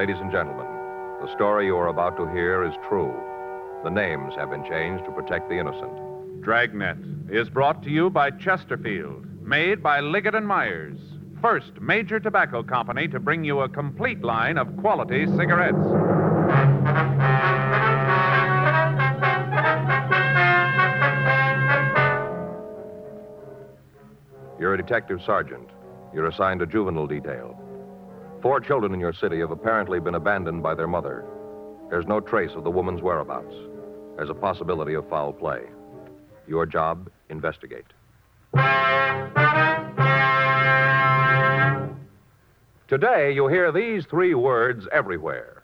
Ladies and gentlemen, the story you are about to hear is true. The names have been changed to protect the innocent. Dragnet is brought to you by Chesterfield, made by Liggett and Myers, first major tobacco company to bring you a complete line of quality cigarettes. You're a detective sergeant. You're assigned to juvenile detail. Four children in your city have apparently been abandoned by their mother. There's no trace of the woman's whereabouts. There's a possibility of foul play. Your job, investigate. Today, you'll hear these three words everywhere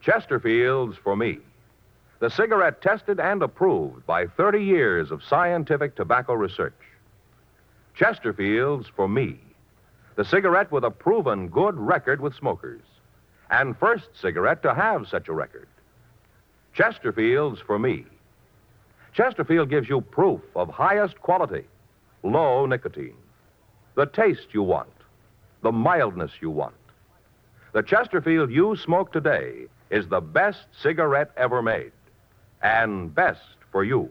Chesterfield's for me. The cigarette tested and approved by 30 years of scientific tobacco research. Chesterfield's for me. The cigarette with a proven good record with smokers. And first cigarette to have such a record. Chesterfield's for me. Chesterfield gives you proof of highest quality, low nicotine, the taste you want, the mildness you want. The Chesterfield you smoke today is the best cigarette ever made, and best for you.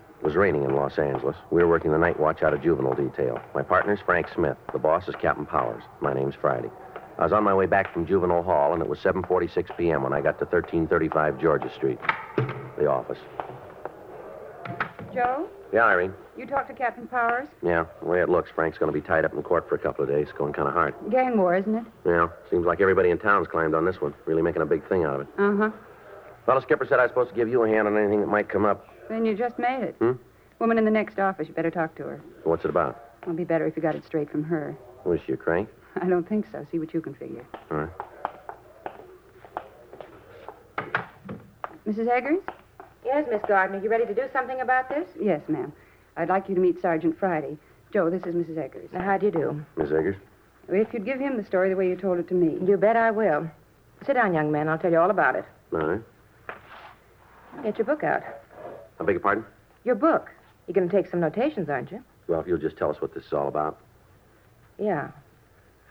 It was raining in Los Angeles. We were working the night watch out of juvenile detail. My partner's Frank Smith. The boss is Captain Powers. My name's Friday. I was on my way back from juvenile hall, and it was 7.46 p.m. when I got to 1335 Georgia Street. The office. Joe, Yeah, Irene. you talked to Captain Powers? Yeah, the way it looks, Frank's going to be tied up in court for a couple of days. It's Going kind of hard. Gang war, isn't it? Yeah, seems like everybody in town's climbed on this one. Really making a big thing out of it. Uh huh. Fellow skipper said I was supposed to give you a hand on anything that might come up. Then you just made it. Hmm? Woman in the next office. You better talk to her. What's it about? It'll be better if you got it straight from her. Was she a crank? I don't think so. See what you can figure. All right. Mrs. Eggers? Yes, Miss Gardner. You ready to do something about this? Yes, ma'am. I'd like you to meet Sergeant Friday. Joe, this is Mrs. Eggers. Now, how do you do? Miss Eggers? If you'd give him the story the way you told it to me. You bet I will. Sit down, young man. I'll tell you all about it. All right. Get your book out. I beg your pardon? Your book. You're going to take some notations, aren't you? Well, if you'll just tell us what this is all about. Yeah.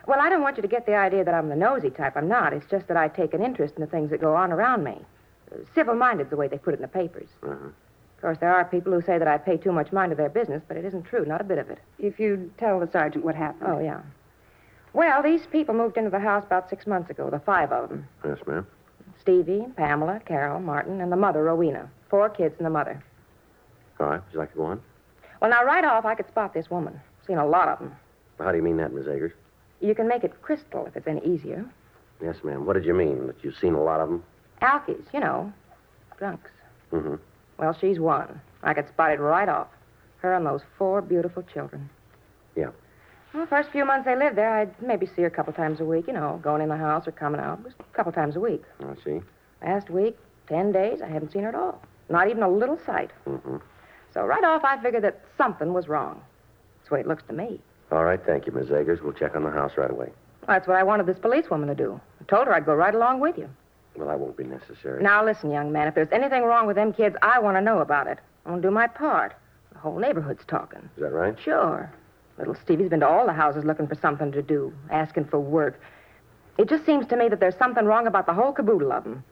Well, I don't want you to get the idea that I'm the nosy type. I'm not. It's just that I take an interest in the things that go on around me. Civil minded, the way they put it in the papers. Uh-huh. Of course, there are people who say that I pay too much mind to their business, but it isn't true. Not a bit of it. If you'd tell the sergeant what happened. Oh, yeah. Well, these people moved into the house about six months ago, the five of them. Yes, ma'am. Stevie, Pamela, Carol, Martin, and the mother, Rowena. Four kids and the mother. All right. Would you like to go on? Well, now, right off, I could spot this woman. Seen a lot of them. How do you mean that, Miss Eggers? You can make it crystal if it's any easier. Yes, ma'am. What did you mean? That you've seen a lot of them? Alkies, you know, drunks. Mm-hmm. Well, she's one. I could spot it right off. Her and those four beautiful children. Yeah. Well, the first few months they lived there, I'd maybe see her a couple times a week, you know, going in the house or coming out. Just a couple times a week. I see. Last week, ten days, I haven't seen her at all. Not even a little sight. Mm-hmm. So right off, I figured that something was wrong. That's the way it looks to me. All right. Thank you, Miss Eggers. We'll check on the house right away. Well, that's what I wanted this policewoman to do. I told her I'd go right along with you. Well, that won't be necessary. Now, listen, young man, if there's anything wrong with them kids, I want to know about it. I want to do my part. The whole neighborhood's talking. Is that right? Sure. Little Stevie's been to all the houses looking for something to do, asking for work. It just seems to me that there's something wrong about the whole caboodle of them.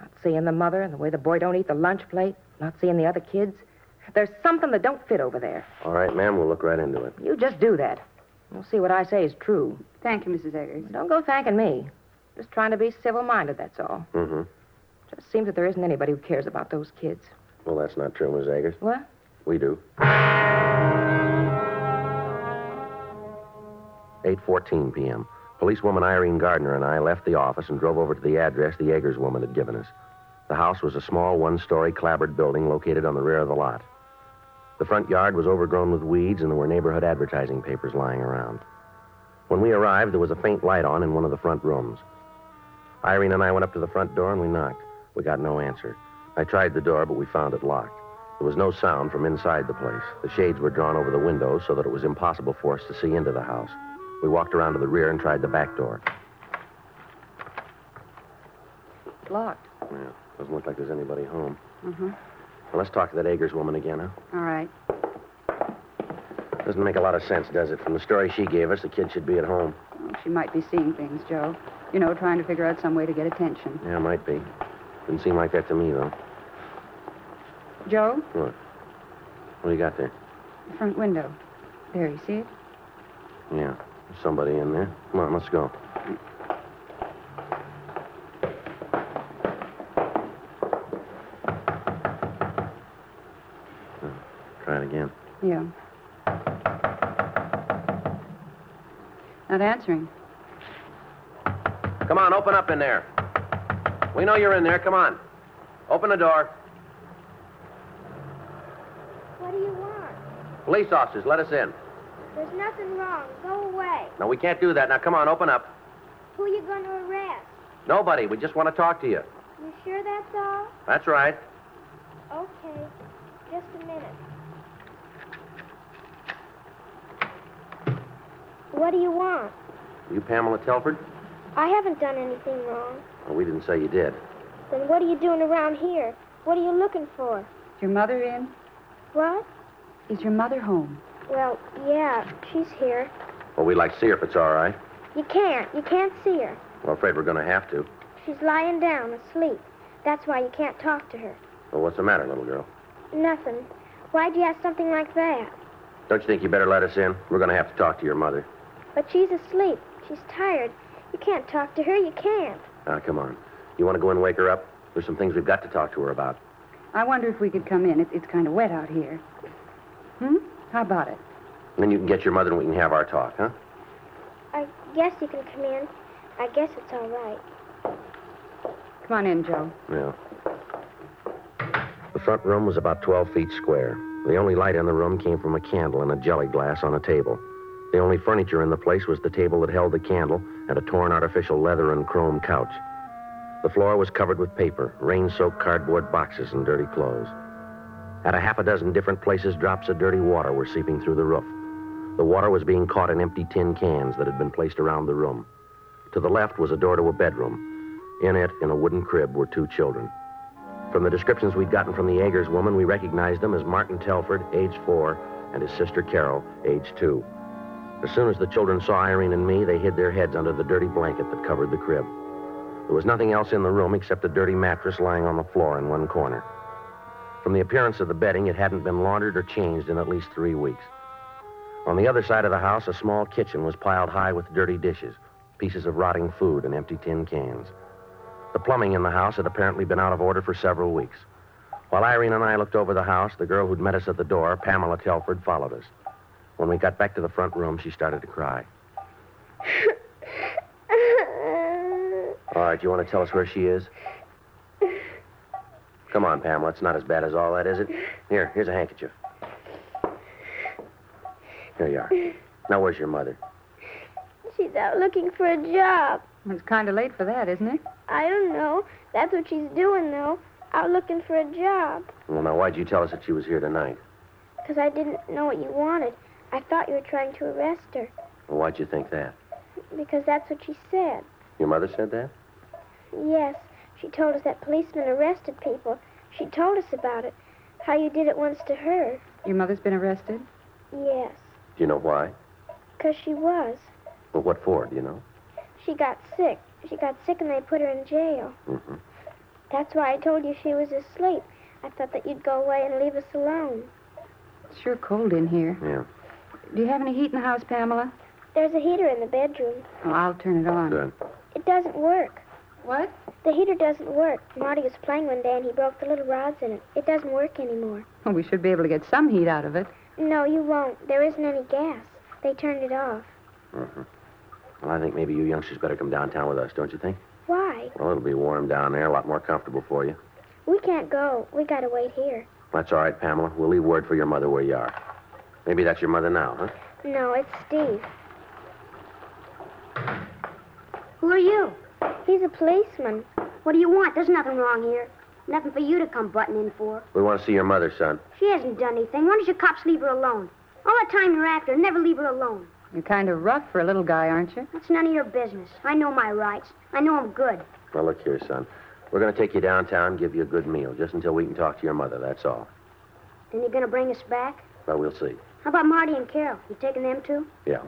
Not seeing the mother and the way the boy don't eat the lunch plate, not seeing the other kids. There's something that don't fit over there. All right, ma'am. We'll look right into it. You just do that. We'll see what I say is true. Thank you, Mrs. Eggers. Don't go thanking me. Just trying to be civil-minded, that's all. Mm-hmm. Just seems that there isn't anybody who cares about those kids. Well, that's not true, Miss Eggers. What? We do. 8.14 p.m. Policewoman Irene Gardner and I left the office and drove over to the address the Eggers woman had given us. The house was a small one-story clapboard building located on the rear of the lot. The front yard was overgrown with weeds, and there were neighborhood advertising papers lying around. When we arrived, there was a faint light on in one of the front rooms. Irene and I went up to the front door and we knocked. We got no answer. I tried the door, but we found it locked. There was no sound from inside the place. The shades were drawn over the windows so that it was impossible for us to see into the house. We walked around to the rear and tried the back door. It's locked. Yeah, doesn't look like there's anybody home. Mm-hmm. Well, let's talk to that Eggers woman again, huh? All right. Doesn't make a lot of sense, does it? From the story she gave us, the kid should be at home. Well, she might be seeing things, Joe. You know, trying to figure out some way to get attention. Yeah, might be. Didn't seem like that to me, though. Joe, What? What do you got there? the front window. There, you see it? Yeah, there's somebody in there. Come on, let's go. Try it again. Yeah. Not answering. Come on, open up in there. We know you're in there. Come on. Open the door. What do you want? Police officers, let us in. There's nothing wrong. Go away. No, we can't do that. Now, come on, open up. Who are you going to arrest? Nobody. We just want to talk to you. You sure that's all? That's right. Okay. Just a minute. What do you want? You Pamela Telford? I haven't done anything wrong. Well, we didn't say you did. Then what are you doing around here? What are you looking for? Is your mother in? What? Is your mother home? Well, yeah, she's here. Well, we'd like to see her if it's all right. You can't. You can't see her. Well, I'm afraid we're going to have to. She's lying down, asleep. That's why you can't talk to her. Well, what's the matter, little girl? Nothing. Why'd you ask something like that? Don't you think you better let us in? We're going to have to talk to your mother. But she's asleep. She's tired. You can't talk to her. You can't. Now, come on. You want to go in and wake her up? There's some things we've got to talk to her about. I wonder if we could come in. It's, it's kind of wet out here. Hmm? How about it? Then you can get your mother and we can have our talk, huh? I guess you can come in. I guess it's all right. Come on in, Joe. Yeah. The front room was about 12 feet square. The only light in the room came from a candle in a jelly glass on a table. The only furniture in the place was the table that held the candle and a torn artificial leather and chrome couch. The floor was covered with paper, rain soaked cardboard boxes, and dirty clothes. At a half a dozen different places, drops of dirty water were seeping through the roof. The water was being caught in empty tin cans that had been placed around the room. To the left was a door to a bedroom. In it, in a wooden crib, were two children. From the descriptions we'd gotten from the Eggers woman, we recognized them as Martin Telford, age four, and his sister Carol, age two. As soon as the children saw Irene and me, they hid their heads under the dirty blanket that covered the crib. There was nothing else in the room except a dirty mattress lying on the floor in one corner. From the appearance of the bedding, it hadn't been laundered or changed in at least three weeks. On the other side of the house, a small kitchen was piled high with dirty dishes, pieces of rotting food, and empty tin cans. The plumbing in the house had apparently been out of order for several weeks. While Irene and I looked over the house, the girl who'd met us at the door, Pamela Telford, followed us. When we got back to the front room, she started to cry. All right, you want to tell us where she is? Come on, Pamela. It's not as bad as all that, is it? Here, here's a handkerchief. Here you are. Now, where's your mother? She's out looking for a job. It's kind of late for that, isn't it? I don't know. That's what she's doing, though. Out looking for a job. Well, now, why'd you tell us that she was here tonight? Because I didn't know what you wanted. I thought you were trying to arrest her. Well, why'd you think that? Because that's what she said. Your mother said that? Yes, she told us that policemen arrested people. She told us about it. How you did it once to her. Your mother's been arrested? Yes, Do you know why? Because she was. Well, what for? Do you know? She got sick. She got sick and they put her in jail. Mm-hmm. That's why I told you she was asleep. I thought that you'd go away and leave us alone. It's sure cold in here. Yeah. Do you have any heat in the house, Pamela? There's a heater in the bedroom. Oh, I'll turn it on. Good. It doesn't work. What? The heater doesn't work. Marty was playing one day and he broke the little rods in it. It doesn't work anymore. Well, we should be able to get some heat out of it. No, you won't. There isn't any gas. They turned it off. Mm-hmm. Well, I think maybe you youngsters better come downtown with us, don't you think? Why? Well, it'll be warm down there, a lot more comfortable for you. We can't go. We gotta wait here. That's all right, Pamela. We'll leave word for your mother where you are. Maybe that's your mother now, huh? No, it's Steve. Who are you? He's a policeman. What do you want? There's nothing wrong here. Nothing for you to come butting in for. We want to see your mother, son. She hasn't done anything. Why don't you cops leave her alone? All the time you're after her, never leave her alone. You're kind of rough for a little guy, aren't you? That's none of your business. I know my rights. I know I'm good. Well, look here, son. We're going to take you downtown and give you a good meal, just until we can talk to your mother, that's all. Then you're gonna bring us back? Well, we'll see. How about Marty and Carol? You taking them too? Yeah.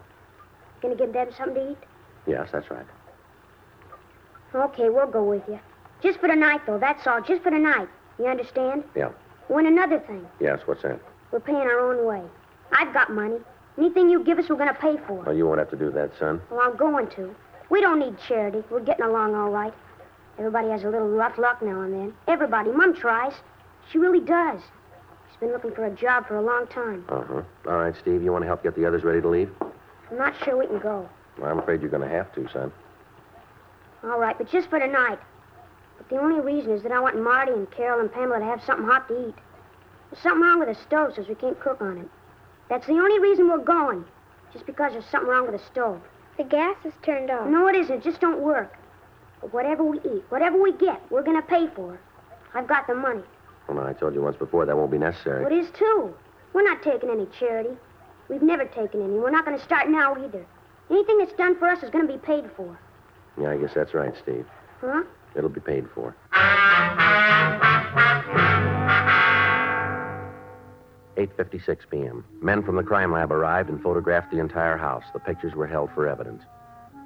Gonna give them something to eat? Yes, that's right. Okay, we'll go with you. Just for tonight, though. That's all. Just for tonight. You understand? Yeah. Oh, and another thing. Yes, what's that? We're paying our own way. I've got money. Anything you give us, we're gonna pay for. Well, you won't have to do that, son. Well, I'm going to. We don't need charity. We're getting along all right. Everybody has a little rough luck now and then. Everybody. Mom tries. She really does. She's been looking for a job for a long time. Uh-huh. All right, Steve, you want to help get the others ready to leave? I'm not sure we can go. Well, I'm afraid you're going to have to, son. All right, but just for tonight. But the only reason is that I want Marty and Carol and Pamela to have something hot to eat. There's something wrong with the stove, so we can't cook on it. That's the only reason we're going. Just because there's something wrong with the stove. The gas is turned off. No, it isn't. It just don't work. But whatever we eat, whatever we get, we're going to pay for. I've got the money. Well, now, I told you once before that won't be necessary. Well, it is, too. We're not taking any charity. We've never taken any. We're not going to start now either. Anything that's done for us is going to be paid for. Yeah, I guess that's right, Steve. Huh? It'll be paid for. 8.56 p.m. Men from the crime lab arrived and photographed the entire house. The pictures were held for evidence.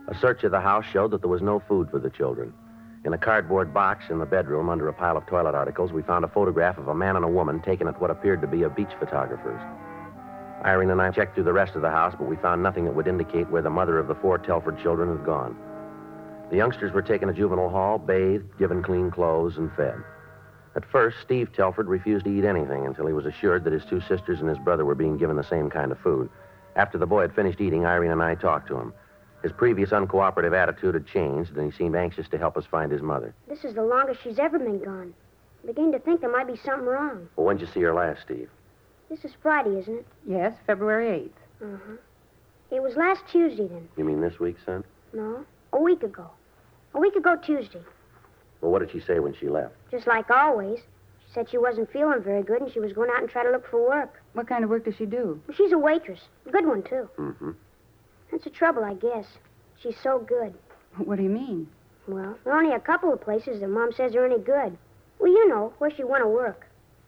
A search of the house showed that there was no food for the children. In a cardboard box in the bedroom under a pile of toilet articles, we found a photograph of a man and a woman taken at what appeared to be a beach photographer's. Irene and I checked through the rest of the house, but we found nothing that would indicate where the mother of the four Telford children had gone. The youngsters were taken to juvenile hall, bathed, given clean clothes, and fed. At first, Steve Telford refused to eat anything until he was assured that his two sisters and his brother were being given the same kind of food. After the boy had finished eating, Irene and I talked to him. His previous uncooperative attitude had changed, and he seemed anxious to help us find his mother. This is the longest she's ever been gone. I'm beginning to think there might be something wrong. Well, when'd you see her last, Steve? This is Friday, isn't it? Yes, February 8th. Uh-huh. It was last Tuesday, then. You mean this week, son? No, a week ago. A week ago Tuesday. Well, what did she say when she left? Just like always. She said she wasn't feeling very good and she was going out and try to look for work. What kind of work does she do? Well, she's a waitress. A good one, too. Mm-hmm. That's the trouble, I guess. She's so good. What do you mean? Well, there are only a couple of places that Mom says are any good. Well, you know, where she want to work.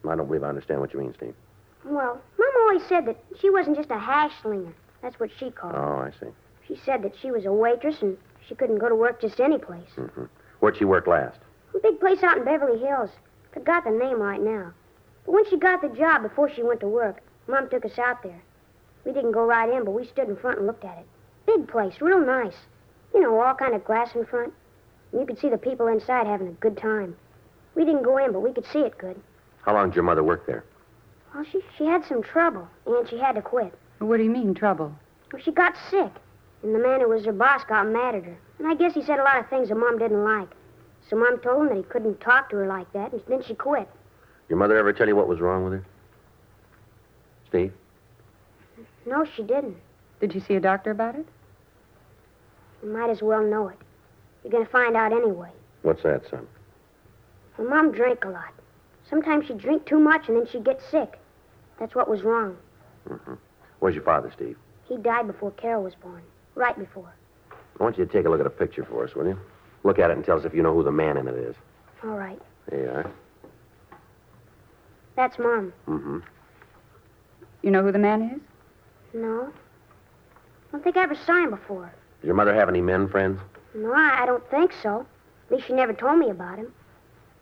I don't believe I understand what you mean, Steve. Well, Mom always said that she wasn't just a hash slinger. That's what she called it. Oh, I see. She said that she was a waitress and she couldn't go to work just any place. Mm-hmm. Where'd she work last? A big place out in Beverly Hills. Forgot the name right now. But when she got the job before she went to work, Mom took us out there. We didn't go right in, but we stood in front and looked at it. Big place, real nice. You know, all kind of glass in front. And you could see the people inside having a good time. We didn't go in, but we could see it good. How long did your mother work there? Well, she, she had some trouble, and she had to quit. What do you mean, trouble? Well, she got sick, and the man who was her boss got mad at her. And I guess he said a lot of things that Mom didn't like. So Mom told him that he couldn't talk to her like that, and then she quit. Your mother ever tell you what was wrong with her? Steve? No, she didn't. Did you see a doctor about it? You might as well know it. You're going to find out anyway. What's that, son? Well, Mom drank a lot. Sometimes she'd drink too much, and then she'd get sick. That's what was wrong. Mm-hmm. Where's your father, Steve? He died before Carol was born. Right before. I want you to take a look at a picture for us, will you? Look at it and tell us if you know who the man in it is. All right. There you are. That's Mom. Mm-hmm. You know who the man is? No. I don't think I ever saw him before. Does your mother have any men friends? No, I, I don't think so. At least she never told me about him.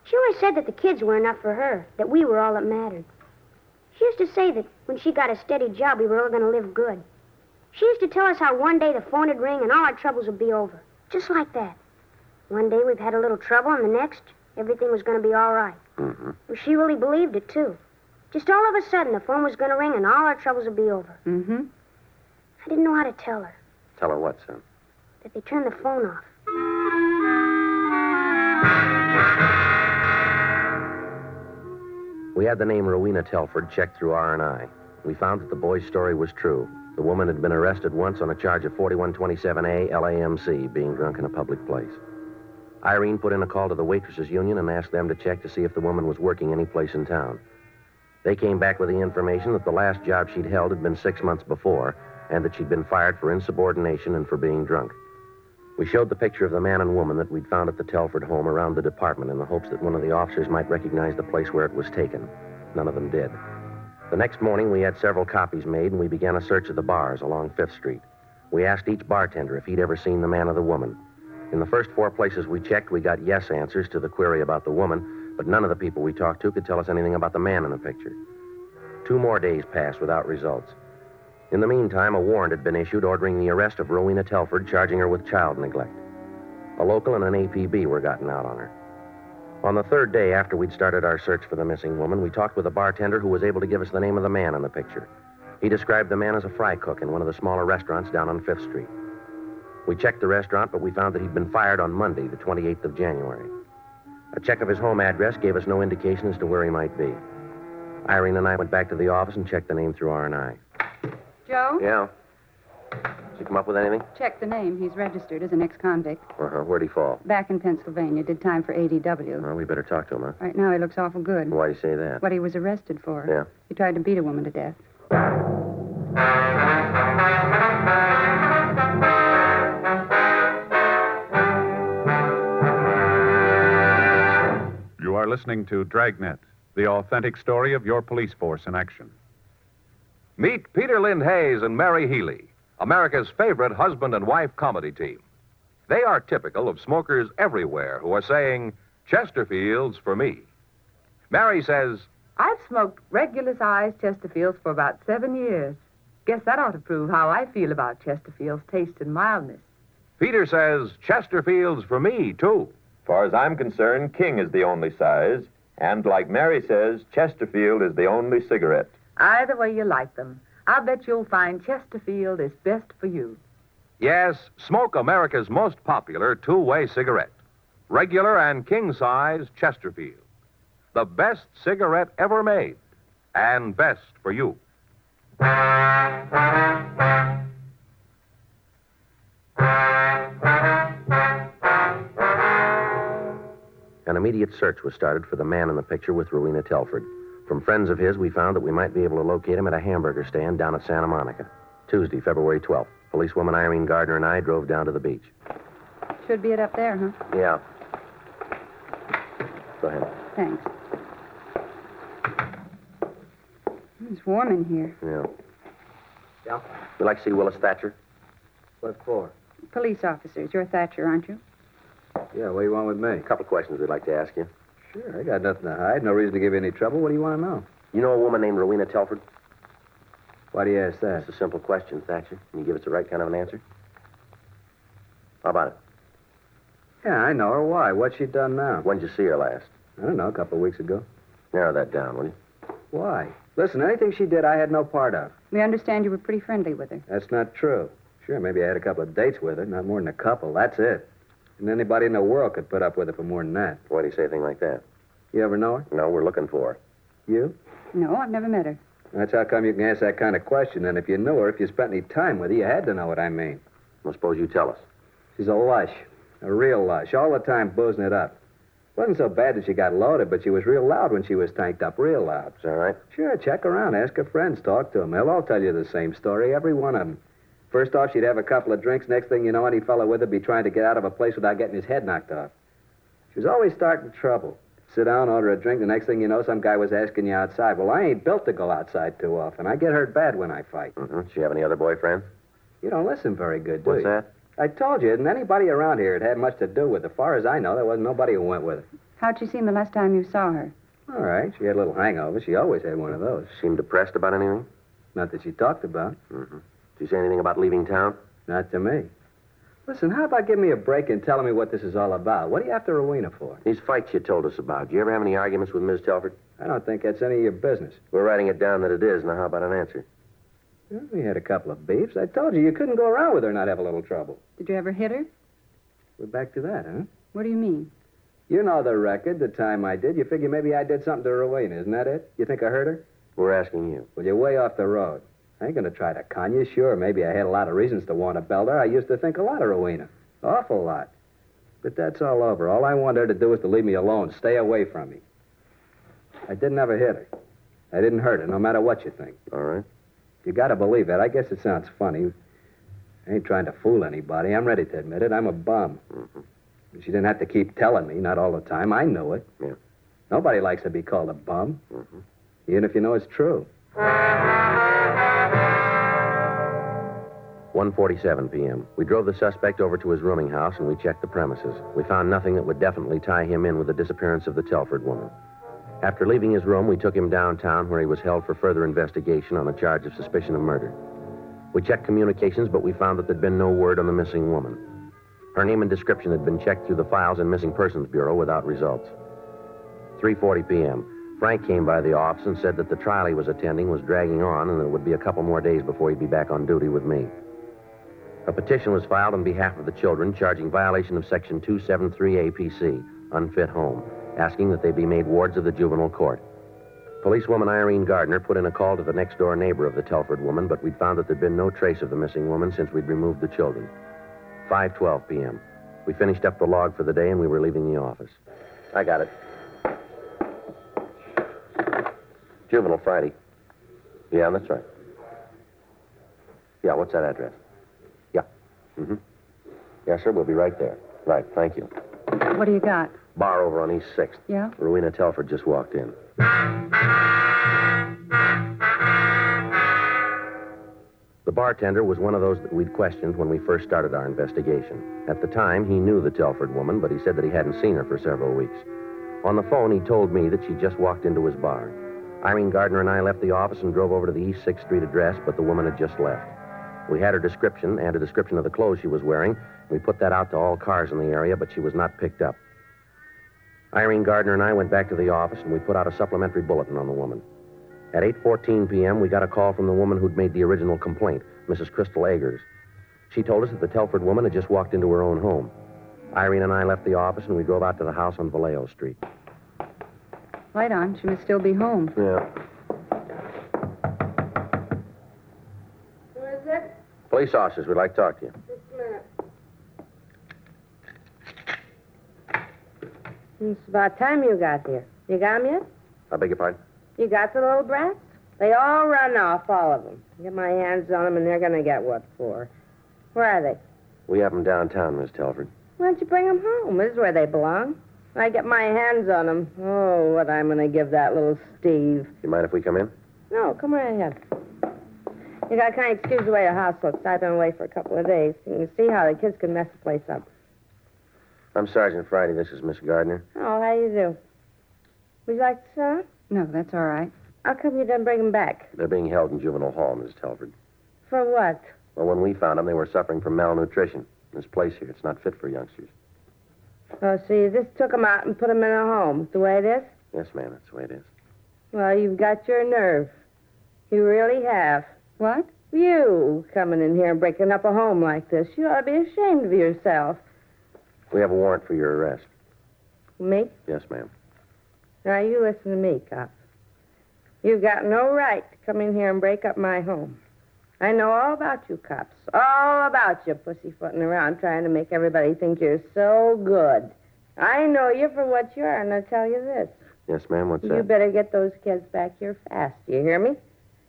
She always said that the kids were enough for her, that we were all that mattered. She used to say that when she got a steady job, we were all going to live good. She used to tell us how one day the phone would ring and all our troubles would be over. Just like that. One day we've had a little trouble, and the next, everything was going to be all right. Mm-hmm. Well, she really believed it, too. Just all of a sudden, the phone was going to ring and all our troubles would be over. Mm-hmm. I didn't know how to tell her Tell her what, son? that they turned the phone off. We had the name Rowena Telford checked through R&I. We found that the boy's story was true. The woman had been arrested once on a charge of 4127A LAMC, being drunk in a public place. Irene put in a call to the waitresses union and asked them to check to see if the woman was working any place in town. They came back with the information that the last job she'd held had been six months before, and that she'd been fired for insubordination and for being drunk. We showed the picture of the man and woman that we'd found at the Telford home around the department in the hopes that one of the officers might recognize the place where it was taken. None of them did. The next morning, we had several copies made, and we began a search of the bars along Fifth Street. We asked each bartender if he'd ever seen the man or the woman. In the first four places we checked, we got yes answers to the query about the woman, but none of the people we talked to could tell us anything about the man in the picture. Two more days passed without results. In the meantime, a warrant had been issued ordering the arrest of Rowena Telford, charging her with child neglect. A local and an APB were gotten out on her. On the third day after we'd started our search for the missing woman, we talked with a bartender who was able to give us the name of the man in the picture. He described the man as a fry cook in one of the smaller restaurants down on Fifth Street. We checked the restaurant, but we found that he'd been fired on Monday, the 28th of January. A check of his home address gave us no indication as to where he might be. Irene and I went back to the office and checked the name through R&I. Joe? Yeah. Did you come up with anything? Check the name. He's registered as an ex-convict. Uh-huh. Where'd he fall? Back in Pennsylvania. Did time for ADW. Well, we better talk to him, huh? Right now he looks awful good. Why do you say that? What he was arrested for. Yeah. He tried to beat a woman to death. You are listening to Dragnet, the authentic story of your police force in action. Meet Peter Lynn Hayes and Mary Healy, America's favorite husband and wife comedy team. They are typical of smokers everywhere who are saying, Chesterfields for me. Mary says, I've smoked regular sized Chesterfields for about seven years. Guess that ought to prove how I feel about Chesterfield's taste and mildness. Peter says, Chesterfields for me, too. Far as I'm concerned, King is the only size. And like Mary says, Chesterfield is the only cigarette. Either way you like them, I'll bet you'll find Chesterfield is best for you. Yes, smoke America's most popular two way cigarette. Regular and king size Chesterfield. The best cigarette ever made, and best for you. An immediate search was started for the man in the picture with Rowena Telford. From friends of his, we found that we might be able to locate him at a hamburger stand down at Santa Monica. Tuesday, February 12th. Policewoman Irene Gardner and I drove down to the beach. Should be it up there, huh? Yeah. Go ahead. Thanks. It's warm in here. Yeah. Yeah? We'd like to see Willis Thatcher. What for? Police officers. You're Thatcher, aren't you? Yeah, what do you want with me? A couple of questions we'd like to ask you. Sure, I got nothing to hide. No reason to give you any trouble. What do you want to know? You know a woman named Rowena Telford? Why do you ask that? It's a simple question, Thatcher. Can you give us the right kind of an answer? How about it? Yeah, I know her. Why? What's she done now? When'd you see her last? I don't know, a couple of weeks ago. Narrow that down, will you? Why? Listen, anything she did, I had no part of. We understand you were pretty friendly with her. That's not true. Sure, maybe I had a couple of dates with her, not more than a couple. That's it. And anybody in the world could put up with her for more than that. Why do you say a thing like that? You ever know her? No, we're looking for her. You? No, I've never met her. That's how come you can ask that kind of question. And if you knew her, if you spent any time with her, you had to know what I mean. Well, suppose you tell us. She's a lush, a real lush, all the time boozing it up. Wasn't so bad that she got loaded, but she was real loud when she was tanked up, real loud. Is that right? Sure, check around, ask her friends, talk to them. They'll all tell you the same story, every one of them. First off, she'd have a couple of drinks. Next thing you know, any fellow with her would be trying to get out of a place without getting his head knocked off. She was always starting trouble. Sit down, order a drink. The next thing you know, some guy was asking you outside. Well, I ain't built to go outside too often. I get hurt bad when I fight. Mm-hmm. Does she have any other boyfriends? You don't listen very good, do you? What's you? that? I told you, and anybody around here had had much to do with her. As far as I know, there wasn't nobody who went with her. How'd she seem the last time you saw her? All right, she had a little hangover. She always had one of those. Seemed depressed about anything? Not that she talked about. Mm-hmm. Did you say anything about leaving town? Not to me. Listen, how about giving me a break and telling me what this is all about? What are you have after Rowena for? These fights you told us about. Do you ever have any arguments with Miss Telford? I don't think that's any of your business. We're writing it down that it is. Now, how about an answer? Well, we had a couple of beefs. I told you you couldn't go around with her and not have a little trouble. Did you ever hit her? We're back to that, huh? What do you mean? You know the record, the time I did. You figure maybe I did something to Rowena, isn't that it? You think I hurt her? We're asking you. Well, you're way off the road. I ain't gonna try to con you. Sure, maybe I had a lot of reasons to want to belt her. I used to think a lot of Rowena. Awful lot. But that's all over. All I want her to do is to leave me alone. Stay away from me. I didn't ever hit her. I didn't hurt her, no matter what you think. All right. You gotta believe it. I guess it sounds funny. I ain't trying to fool anybody. I'm ready to admit it. I'm a bum. Mm-hmm. She didn't have to keep telling me, not all the time. I knew it. Yeah. Nobody likes to be called a bum, Mm-hmm. even if you know it's true. 1:47 p.m. We drove the suspect over to his rooming house and we checked the premises. We found nothing that would definitely tie him in with the disappearance of the Telford woman. After leaving his room, we took him downtown where he was held for further investigation on a charge of suspicion of murder. We checked communications, but we found that there'd been no word on the missing woman. Her name and description had been checked through the files in Missing Persons Bureau without results. 3:40 p.m. Frank came by the office and said that the trial he was attending was dragging on and that it would be a couple more days before he'd be back on duty with me. A petition was filed on behalf of the children charging violation of Section 273 APC, unfit home, asking that they be made wards of the juvenile court. Policewoman Irene Gardner put in a call to the next door neighbor of the Telford woman, but we'd found that there'd been no trace of the missing woman since we'd removed the children. 5:12 p.m. We finished up the log for the day and we were leaving the office. I got it. Juvenile Friday. Yeah, that's right. Yeah, what's that address? Mm-hmm. Yes, sir. We'll be right there. Right. Thank you. What do you got? Bar over on East Sixth. Yeah? Rowena Telford just walked in. The bartender was one of those that we'd questioned when we first started our investigation. At the time, he knew the Telford woman, but he said that he hadn't seen her for several weeks. On the phone, he told me that she just walked into his bar. Irene Gardner and I left the office and drove over to the East 6th Street address, but the woman had just left. We had her description and a description of the clothes she was wearing. We put that out to all cars in the area, but she was not picked up. Irene Gardner and I went back to the office and we put out a supplementary bulletin on the woman. At 8:14 p.m., we got a call from the woman who'd made the original complaint, Mrs. Crystal Eggers. She told us that the Telford woman had just walked into her own home. Irene and I left the office and we drove out to the house on Vallejo Street. Light on. She must still be home. Yeah. Police officers, we'd like to talk to you. Just a minute. It's about time you got here. You got 'em yet? I beg your pardon? You got the little brats? They all run off, all of them. Get my hands on them, and they're going to get what for. Where are they? We have them downtown, Miss Telford. Why don't you bring them home? This is where they belong. I get my hands on them. Oh, what I'm going to give that little Steve. You mind if we come in? No, come right ahead. You got to kind of excuse the way the house looks. I've been away for a couple of days. You can see how the kids can mess the place up. I'm Sergeant Friday. This is Miss Gardner. Oh, how do you do? Would you like to sit down? No, that's all right. How come you didn't bring them back? They're being held in juvenile hall, Miss Telford. For what? Well, when we found them, they were suffering from malnutrition. This place here, it's not fit for youngsters. Oh, so you just took them out and put them in a home, the way it is? Yes, ma'am, that's the way it is. Well, you've got your nerve. You really have. What? You coming in here and breaking up a home like this. You ought to be ashamed of yourself. We have a warrant for your arrest. Me? Yes, ma'am. Now, you listen to me, cop. You've got no right to come in here and break up my home. I know all about you cops. All about you pussyfooting around trying to make everybody think you're so good. I know you for what you are, and I'll tell you this. Yes, ma'am, what's You that? You better get those kids back here fast. Do you hear me?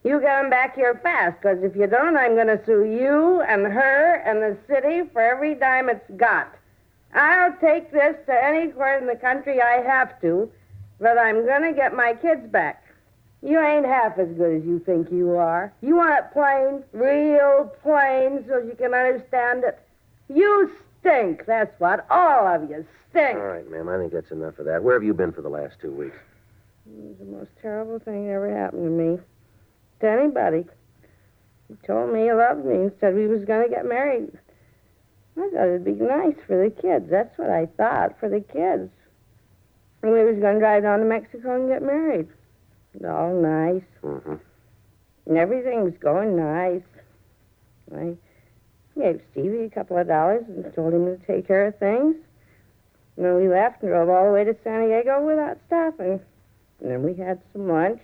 You get them back here fast, because if you don't, I'm going to sue you and her and the city for every dime it's got. I'll take this to any court in the country I have to, but I'm going to get my kids back. You ain't half as good as you think you are. You want it plain, real plain, so you can understand it. You stink, that's what. All of you stink. All right, ma'am, I think that's enough of that. Where have you been for the last two weeks? It was the most terrible thing that ever happened to me. To anybody. He told me he loved me and said we was going to get married. I thought it'd be nice for the kids. That's what I thought, for the kids. And we was going to drive down to Mexico and get married. All nice. Mm-hmm. And everything was going nice. I gave Stevie a couple of dollars and told him to take care of things. And then we left and drove all the way to San Diego without stopping. And then we had some lunch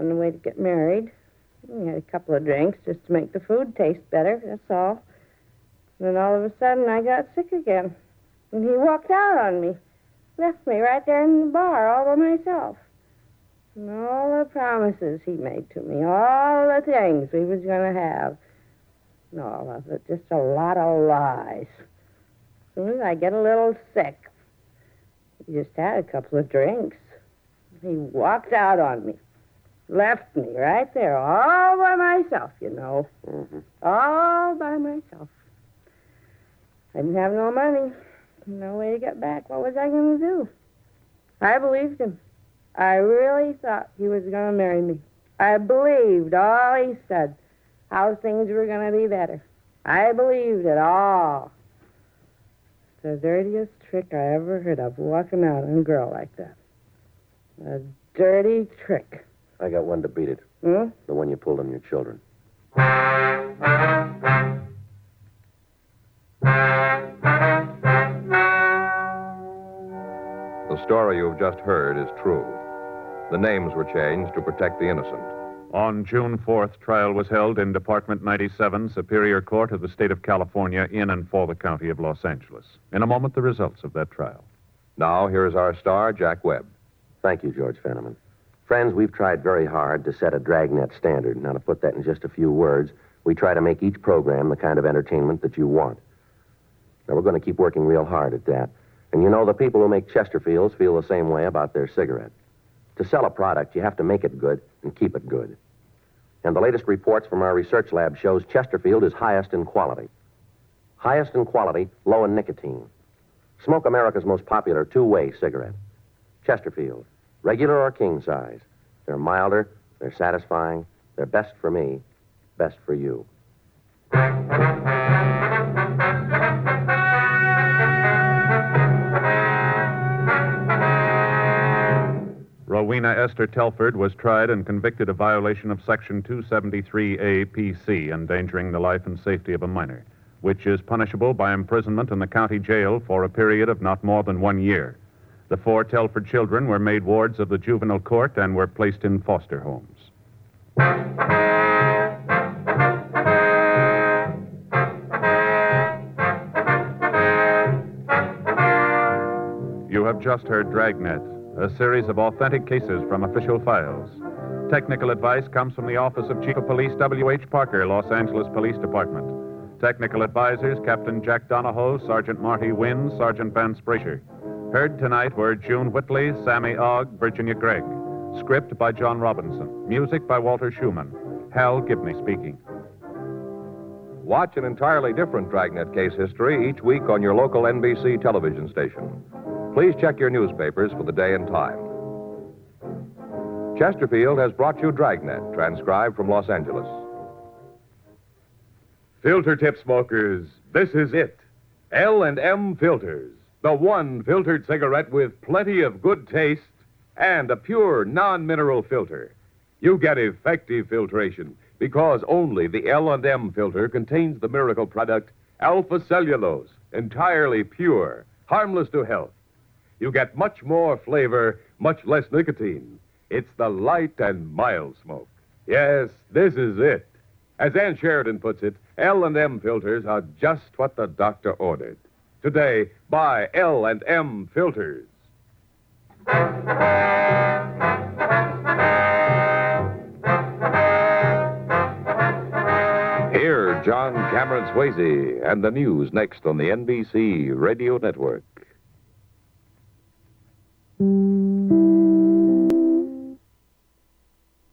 on the way to get married. We had a couple of drinks just to make the food taste better, that's all. Then all of a sudden I got sick again. And he walked out on me. Left me right there in the bar all by myself. And all the promises he made to me, all the things we was going to have. And all of it, just a lot of lies. As soon as I get a little sick, he just had a couple of drinks. He walked out on me. Left me right there, all by myself, you know. Mm-hmm. All by myself. I didn't have no money. No way to get back. What was I going to do? I believed him. I really thought he was going to marry me. I believed all he said, how things were going to be better. I believed it all. It's the dirtiest trick I ever heard of, walking out on a girl like that. A dirty trick. I got one to beat it. Hmm? The one you pulled on your children. The story you've just heard is true. The names were changed to protect the innocent. On June 4th, trial was held in Department 97, Superior Court of the State of California, in and for the County of Los Angeles. In a moment, the results of that trial. Now, here's our star, Jack Webb. Thank you, George Fenneman. Friends, we've tried very hard to set a dragnet standard. Now, to put that in just a few words, we try to make each program the kind of entertainment that you want. Now, we're going to keep working real hard at that. And you know, the people who make Chesterfields feel the same way about their cigarette. To sell a product, you have to make it good and keep it good. And the latest reports from our research lab shows Chesterfield is highest in quality. Highest in quality, low in nicotine. Smoke America's most popular two-way cigarette. Chesterfield, regular or king size. They're milder, they're satisfying, they're best for me, best for you. Rowena Esther Telford was tried and convicted of violation of Section 273A PC, endangering the life and safety of a minor, which is punishable by imprisonment in the county jail for a period of not more than one year. The four Telford children were made wards of the juvenile court and were placed in foster homes. You have just heard Dragnet, a series of authentic cases from official files. Technical advice comes from the Office of Chief of Police W.H. Parker, Los Angeles Police Department. Technical advisors Captain Jack Donahoe, Sergeant Marty Wynn, Sergeant Vance Brasher. Heard tonight were June Whitley, Sammy Ogg, Virginia Gregg. Script by John Robinson. Music by Walter Schumann. Hal Gibney speaking. Watch an entirely different Dragnet case history each week on your local NBC television station. Please check your newspapers for the day and time. Chesterfield has brought you Dragnet, transcribed from Los Angeles. Filter tip smokers, this is it. L&M Filters, the one filtered cigarette with plenty of good taste and a pure non-mineral filter. You get effective filtration because only the L&M filter contains the miracle product alpha cellulose, entirely pure, harmless to health. You get much more flavor, much less nicotine. It's the light and mild smoke. Yes, this is it. As Ann Sheridan puts it, L&M filters are just what the doctor ordered. Today, by L and M filters. Here, John Cameron Swayze and the news next on the NBC Radio Network.